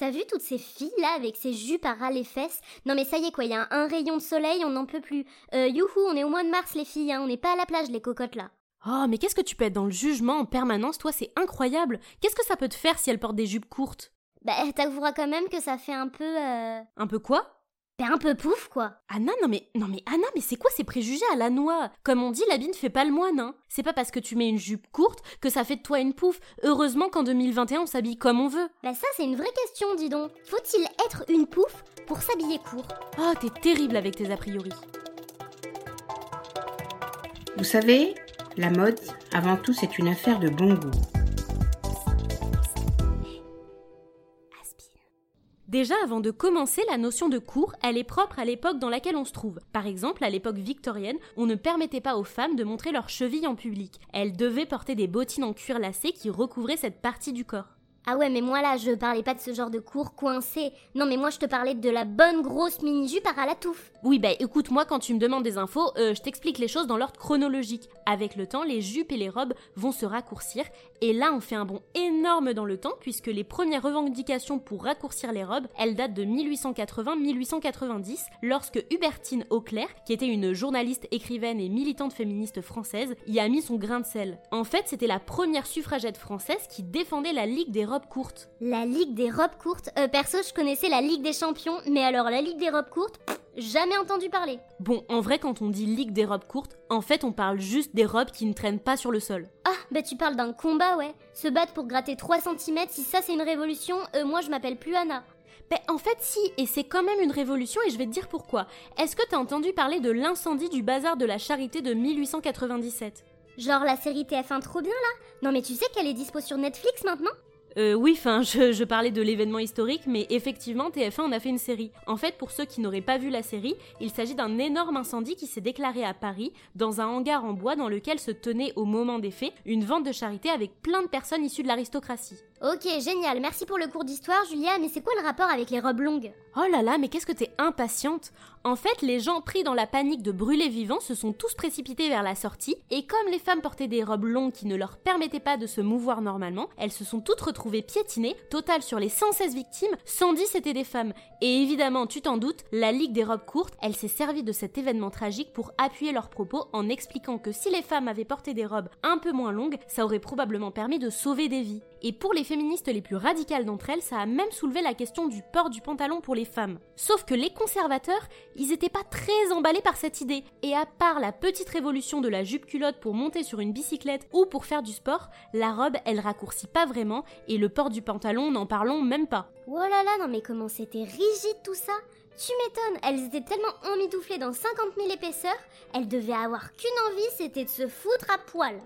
T'as vu toutes ces filles là avec ces jupes à ras les fesses? Non mais ça y est quoi, il y a un, rayon de soleil, on n'en peut plus. Euh, youhou, on est au mois de mars les filles, hein, on n'est pas à la plage les cocottes là. Oh, mais qu'est-ce que tu peux être dans le jugement en permanence, toi, c'est incroyable. Qu'est-ce que ça peut te faire si elle porte des jupes courtes? Bah, t'avoueras quand même que ça fait un peu. Euh... Un peu quoi? T'es un peu pouf, quoi. Anna, non mais, non mais Anna, mais c'est quoi ces préjugés à la noix? Comme on dit, l'habit ne fait pas le moine, hein. C'est pas parce que tu mets une jupe courte que ça fait de toi une pouf. Heureusement qu'en 2021, on s'habille comme on veut. Bah ça, c'est une vraie question, dis donc. Faut-il être une pouf pour s'habiller court? Oh, t'es terrible avec tes a priori. Vous savez, la mode, avant tout, c'est une affaire de bon goût. Déjà, avant de commencer, la notion de court, elle est propre à l'époque dans laquelle on se trouve. Par exemple, à l'époque victorienne, on ne permettait pas aux femmes de montrer leurs chevilles en public. Elles devaient porter des bottines en cuir lacé qui recouvraient cette partie du corps. Ah ouais, mais moi là, je parlais pas de ce genre de cours coincé. Non, mais moi je te parlais de la bonne grosse mini-jupe à la touffe. Oui, bah écoute, moi quand tu me demandes des infos, euh, je t'explique les choses dans l'ordre chronologique. Avec le temps, les jupes et les robes vont se raccourcir, et là on fait un bond énorme dans le temps, puisque les premières revendications pour raccourcir les robes, elles datent de 1880-1890, lorsque Hubertine Auclair, qui était une journaliste, écrivaine et militante féministe française, y a mis son grain de sel. En fait, c'était la première suffragette française qui défendait la Ligue des robes courtes. La Ligue des robes courtes euh, Perso, je connaissais la Ligue des champions, mais alors la Ligue des robes courtes Jamais entendu parler. Bon, en vrai, quand on dit ligue des robes courtes, en fait, on parle juste des robes qui ne traînent pas sur le sol. Ah, bah tu parles d'un combat, ouais. Se battre pour gratter 3 cm, si ça c'est une révolution, euh, moi je m'appelle plus Anna. Ben, en fait, si, et c'est quand même une révolution, et je vais te dire pourquoi. Est-ce que t'as entendu parler de l'incendie du bazar de la charité de 1897 Genre la série TF1 trop bien là? Non mais tu sais qu'elle est dispo sur Netflix maintenant? Euh, oui, enfin, je, parlais de l'événement historique, mais effectivement, TF1 en a fait une série. En fait, pour ceux qui n'auraient pas vu la série, il s'agit d'un énorme incendie qui s'est déclaré à Paris, dans un hangar en bois dans lequel se tenait au moment des faits une vente de charité avec plein de personnes issues de l'aristocratie. Ok, génial, merci pour le cours d'histoire, Julia, mais c'est quoi le rapport avec les robes longues? Oh là là, mais qu'est-ce que t'es impatiente En fait, les gens pris dans la panique de brûler vivants se sont tous précipités vers la sortie, et comme les femmes portaient des robes longues qui ne leur permettaient pas de se mouvoir normalement, elles se sont toutes retrouvées piétinées. Total, sur les 116 victimes, 110 étaient des femmes. Et évidemment, tu t'en doutes, la Ligue des robes courtes, elle s'est servie de cet événement tragique pour appuyer leurs propos en expliquant que si les femmes avaient porté des robes un peu moins longues, ça aurait probablement permis de sauver des vies. Et pour les féministes les plus radicales d'entre elles, ça a même soulevé la question du port du pantalon pour les femmes. Sauf que les conservateurs, ils étaient pas très emballés par cette idée. Et à part la petite révolution de la jupe culotte pour monter sur une bicyclette ou pour faire du sport, la robe, elle raccourcit pas vraiment et le port du pantalon, n'en parlons même pas. Oh là là, non mais comment c'était rigide tout ça tu m'étonnes, elles étaient tellement emmitouflées dans 50 000 épaisseurs, elles devaient avoir qu'une envie, c'était de se foutre à poil.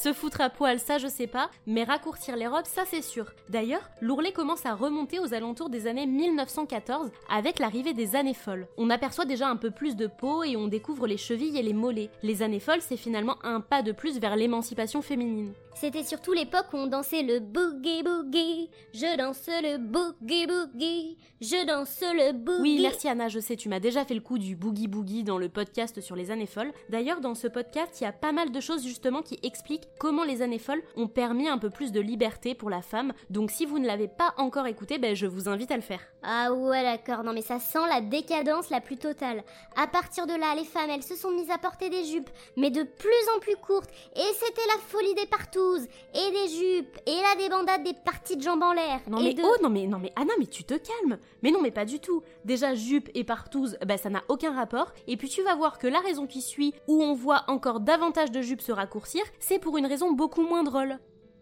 Se foutre à poil, ça je sais pas, mais raccourcir les robes, ça c'est sûr. D'ailleurs, l'ourlet commence à remonter aux alentours des années 1914 avec l'arrivée des années folles. On aperçoit déjà un peu plus de peau et on découvre les chevilles et les mollets. Les années folles, c'est finalement un pas de plus vers l'émancipation féminine. C'était surtout l'époque où on dansait le boogie boogie. Je danse le boogie boogie. Je danse le boogie. Oui, merci Anna, je sais, tu m'as déjà fait le coup du boogie boogie dans le podcast sur les années folles. D'ailleurs, dans ce podcast, il y a pas mal de choses justement qui expliquent comment les années folles ont permis un peu plus de liberté pour la femme. Donc si vous ne l'avez pas encore écouté, ben, je vous invite à le faire. Ah ouais, d'accord. Non mais ça sent la décadence la plus totale. À partir de là, les femmes, elles se sont mises à porter des jupes, mais de plus en plus courtes. Et c'était la folie des partout et des jupes, et la débandade des parties de jambes en l'air. Non mais oh, non mais non mais Anna, mais tu te calmes. Mais non mais pas du tout. Déjà jupe et partouze, bah ça n'a aucun rapport. Et puis tu vas voir que la raison qui suit, où on voit encore davantage de jupes se raccourcir, c'est pour une raison beaucoup moins drôle.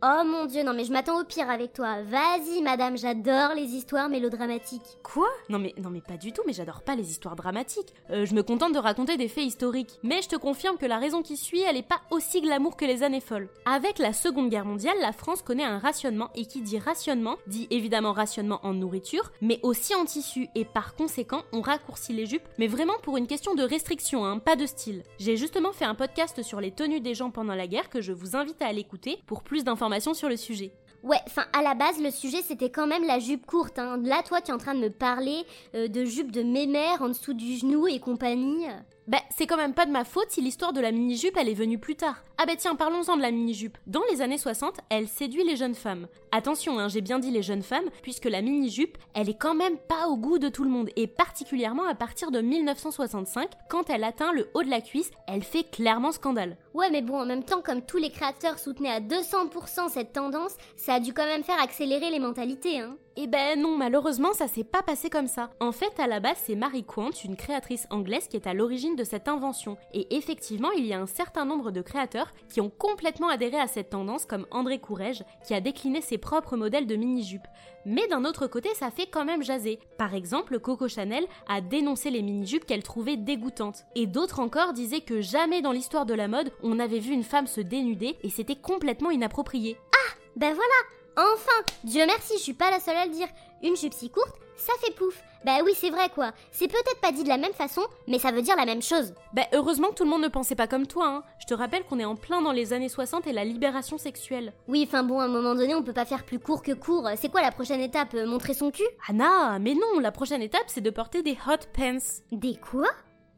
Oh mon dieu, non mais je m'attends au pire avec toi. Vas-y madame, j'adore les histoires mélodramatiques. Quoi? Non mais non mais pas du tout, mais j'adore pas les histoires dramatiques. Euh, je me contente de raconter des faits historiques. Mais je te confirme que la raison qui suit, elle est pas aussi glamour que les années folles. Avec la Seconde Guerre mondiale, la France connaît un rationnement et qui dit rationnement dit évidemment rationnement en nourriture, mais aussi en tissu et par conséquent, on raccourcit les jupes, mais vraiment pour une question de restriction, hein, pas de style. J'ai justement fait un podcast sur les tenues des gens pendant la guerre que je vous invite à aller écouter pour plus d'informations sur le sujet. Ouais, enfin à la base le sujet c'était quand même la jupe courte. Hein. Là toi tu es en train de me parler euh, de jupe de mémère en dessous du genou et compagnie. Bah, c'est quand même pas de ma faute si l'histoire de la mini-jupe elle est venue plus tard. Ah bah tiens, parlons-en de la mini-jupe. Dans les années 60, elle séduit les jeunes femmes. Attention, hein, j'ai bien dit les jeunes femmes, puisque la mini-jupe, elle est quand même pas au goût de tout le monde, et particulièrement à partir de 1965, quand elle atteint le haut de la cuisse, elle fait clairement scandale. Ouais, mais bon, en même temps, comme tous les créateurs soutenaient à 200% cette tendance, ça a dû quand même faire accélérer les mentalités, hein. Eh ben non, malheureusement, ça s'est pas passé comme ça. En fait, à la base, c'est Marie Quant, une créatrice anglaise, qui est à l'origine de cette invention. Et effectivement, il y a un certain nombre de créateurs qui ont complètement adhéré à cette tendance, comme André Courrèges, qui a décliné ses propres modèles de mini-jupes. Mais d'un autre côté, ça fait quand même jaser. Par exemple, Coco Chanel a dénoncé les mini-jupes qu'elle trouvait dégoûtantes. Et d'autres encore disaient que jamais dans l'histoire de la mode, on avait vu une femme se dénuder et c'était complètement inapproprié. Ah Ben voilà Enfin Dieu merci, je suis pas la seule à le dire. Une jupe si courte, ça fait pouf. Bah oui, c'est vrai quoi. C'est peut-être pas dit de la même façon, mais ça veut dire la même chose. Bah heureusement que tout le monde ne pensait pas comme toi, hein. Je te rappelle qu'on est en plein dans les années 60 et la libération sexuelle. Oui, enfin bon, à un moment donné, on peut pas faire plus court que court. C'est quoi la prochaine étape euh, Montrer son cul? Anna, mais non, la prochaine étape c'est de porter des hot pants. Des quoi?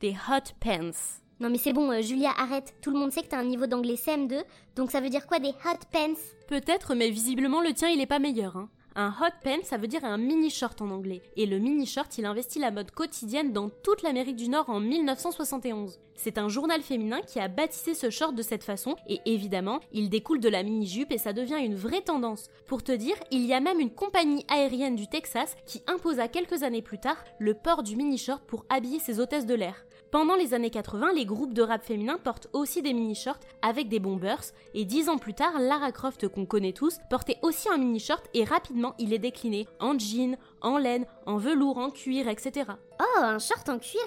Des hot pants. Non mais c'est bon, euh, Julia, arrête. Tout le monde sait que t'as un niveau d'anglais CM2, donc ça veut dire quoi des hot pants? Peut-être, mais visiblement le tien il est pas meilleur, hein. Un hot pants, ça veut dire un mini short en anglais. Et le mini short, il investit la mode quotidienne dans toute l'Amérique du Nord en 1971. C'est un journal féminin qui a baptisé ce short de cette façon, et évidemment, il découle de la mini jupe et ça devient une vraie tendance. Pour te dire, il y a même une compagnie aérienne du Texas qui imposa quelques années plus tard le port du mini short pour habiller ses hôtesses de l'air. Pendant les années 80, les groupes de rap féminins portent aussi des mini-shorts avec des bombers, et dix ans plus tard, Lara Croft, qu'on connaît tous, portait aussi un mini-short et rapidement il est décliné en jean, en laine, en velours, en cuir, etc. Oh, un short en cuir?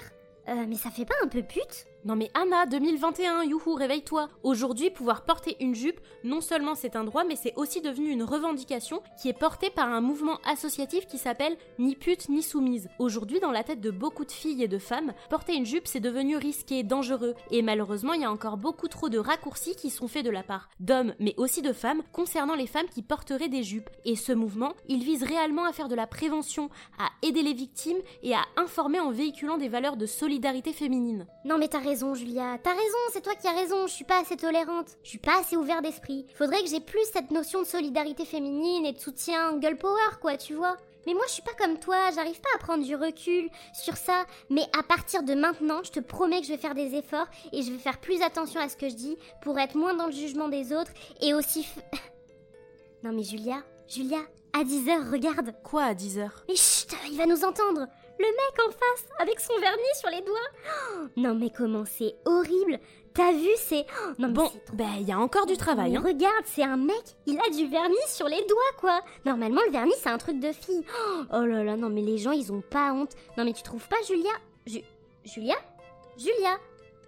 Euh, mais ça fait pas un peu pute? Non mais Anna, 2021, youhou, réveille-toi. Aujourd'hui, pouvoir porter une jupe, non seulement c'est un droit, mais c'est aussi devenu une revendication qui est portée par un mouvement associatif qui s'appelle Ni pute ni soumise. Aujourd'hui, dans la tête de beaucoup de filles et de femmes, porter une jupe c'est devenu risqué, dangereux, et malheureusement il y a encore beaucoup trop de raccourcis qui sont faits de la part d'hommes, mais aussi de femmes, concernant les femmes qui porteraient des jupes. Et ce mouvement, il vise réellement à faire de la prévention, à aider les victimes et à informer en véhiculant des valeurs de solidarité féminine. Non mais t'as raison, Julia. T'as raison, c'est toi qui as raison. Je suis pas assez tolérante. Je suis pas assez ouvert d'esprit. Faudrait que j'ai plus cette notion de solidarité féminine et de soutien girl power, quoi, tu vois. Mais moi, je suis pas comme toi, j'arrive pas à prendre du recul sur ça. Mais à partir de maintenant, je te promets que je vais faire des efforts et je vais faire plus attention à ce que je dis pour être moins dans le jugement des autres et aussi. non, mais Julia, Julia, à 10h, regarde. Quoi à 10h Mais chut, il va nous entendre. Le mec en face, avec son vernis sur les doigts. Oh, non mais comment c'est horrible. T'as vu, c'est... Oh, non, mais Bon, trop- ben il y a encore du travail, Mais hein. Regarde, c'est un mec, il a du vernis sur les doigts, quoi. Normalement, le vernis, c'est un truc de fille. Oh, Oh là là, non mais les gens, ils ont pas honte. Non mais tu trouves pas, Julia? Ju- Julia? Julia?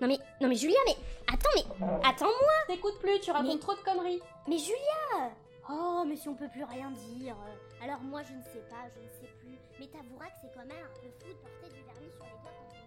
Non mais, non mais Julia, mais... Attends, mais... Attends-moi T'écoutes plus, tu racontes trop de conneries. Mais Julia Oh, mais si on peut plus rien dire. Alors moi, je ne sais pas, je ne sais plus. Mais t'avoueras que c'est quand même un peu fou de porter du vernis sur les doigts